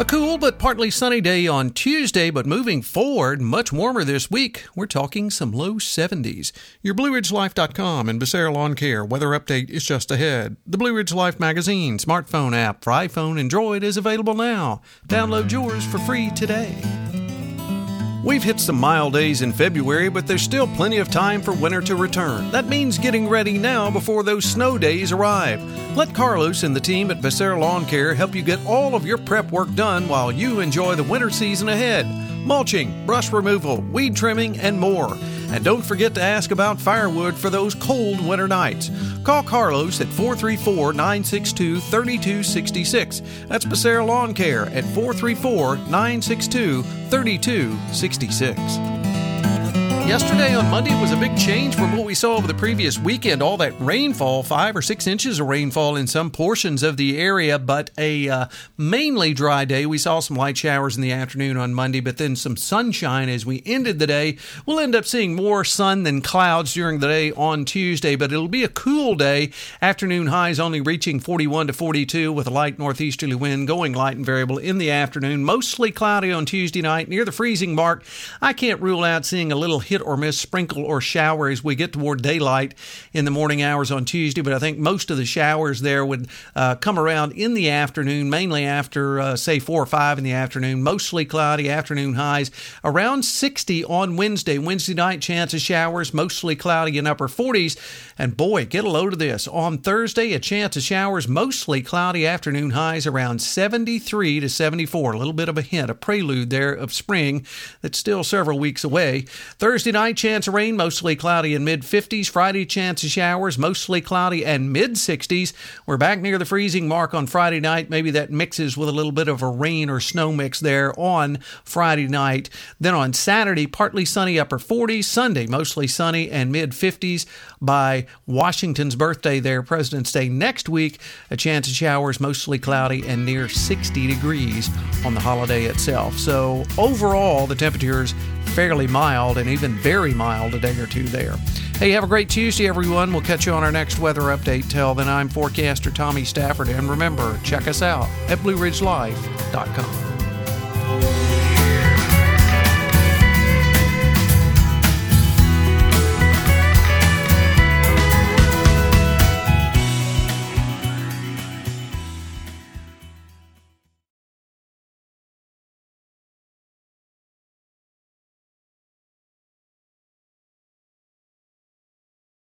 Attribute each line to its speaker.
Speaker 1: A cool but partly sunny day on Tuesday, but moving forward, much warmer this week. We're talking some low 70s. Your BlueRidgeLife.com and Becerra Lawn Care weather update is just ahead. The Blue Ridge Life magazine smartphone app for iPhone and Droid is available now. Download yours for free today. We've hit some mild days in February, but there's still plenty of time for winter to return. That means getting ready now before those snow days arrive. Let Carlos and the team at Becerra Lawn Care help you get all of your prep work done while you enjoy the winter season ahead. Mulching, brush removal, weed trimming, and more. And don't forget to ask about firewood for those cold winter nights. Call Carlos at 434 962 3266. That's Becerra Lawn Care at 434 962 3266. Yesterday on Monday was a big change from what we saw over the previous weekend. All that rainfall, five or six inches of rainfall in some portions of the area, but a uh, mainly dry day. We saw some light showers in the afternoon on Monday, but then some sunshine as we ended the day. We'll end up seeing more sun than clouds during the day on Tuesday, but it'll be a cool day. Afternoon highs only reaching 41 to 42 with a light northeasterly wind going light and variable in the afternoon. Mostly cloudy on Tuesday night near the freezing mark. I can't rule out seeing a little hit or miss sprinkle or shower as we get toward daylight in the morning hours on Tuesday. But I think most of the showers there would uh, come around in the afternoon, mainly after, uh, say, 4 or 5 in the afternoon. Mostly cloudy afternoon highs around 60 on Wednesday. Wednesday night, chance of showers, mostly cloudy in upper 40s. And boy, get a load of this. On Thursday, a chance of showers, mostly cloudy afternoon highs around 73 to 74. A little bit of a hint, a prelude there of spring that's still several weeks away. Thursday, Thursday night, chance of rain, mostly cloudy and mid 50s. Friday, chance of showers, mostly cloudy and mid 60s. We're back near the freezing mark on Friday night. Maybe that mixes with a little bit of a rain or snow mix there on Friday night. Then on Saturday, partly sunny, upper 40s. Sunday, mostly sunny and mid 50s. By Washington's birthday there, President's Day next week, a chance of showers, mostly cloudy and near 60 degrees on the holiday itself. So overall, the temperatures fairly mild and even very mild a day or two there. Hey, have a great Tuesday, everyone. We'll catch you on our next weather update. Till then, I'm forecaster Tommy Stafford, and remember, check us out at BlueRidgeLife.com.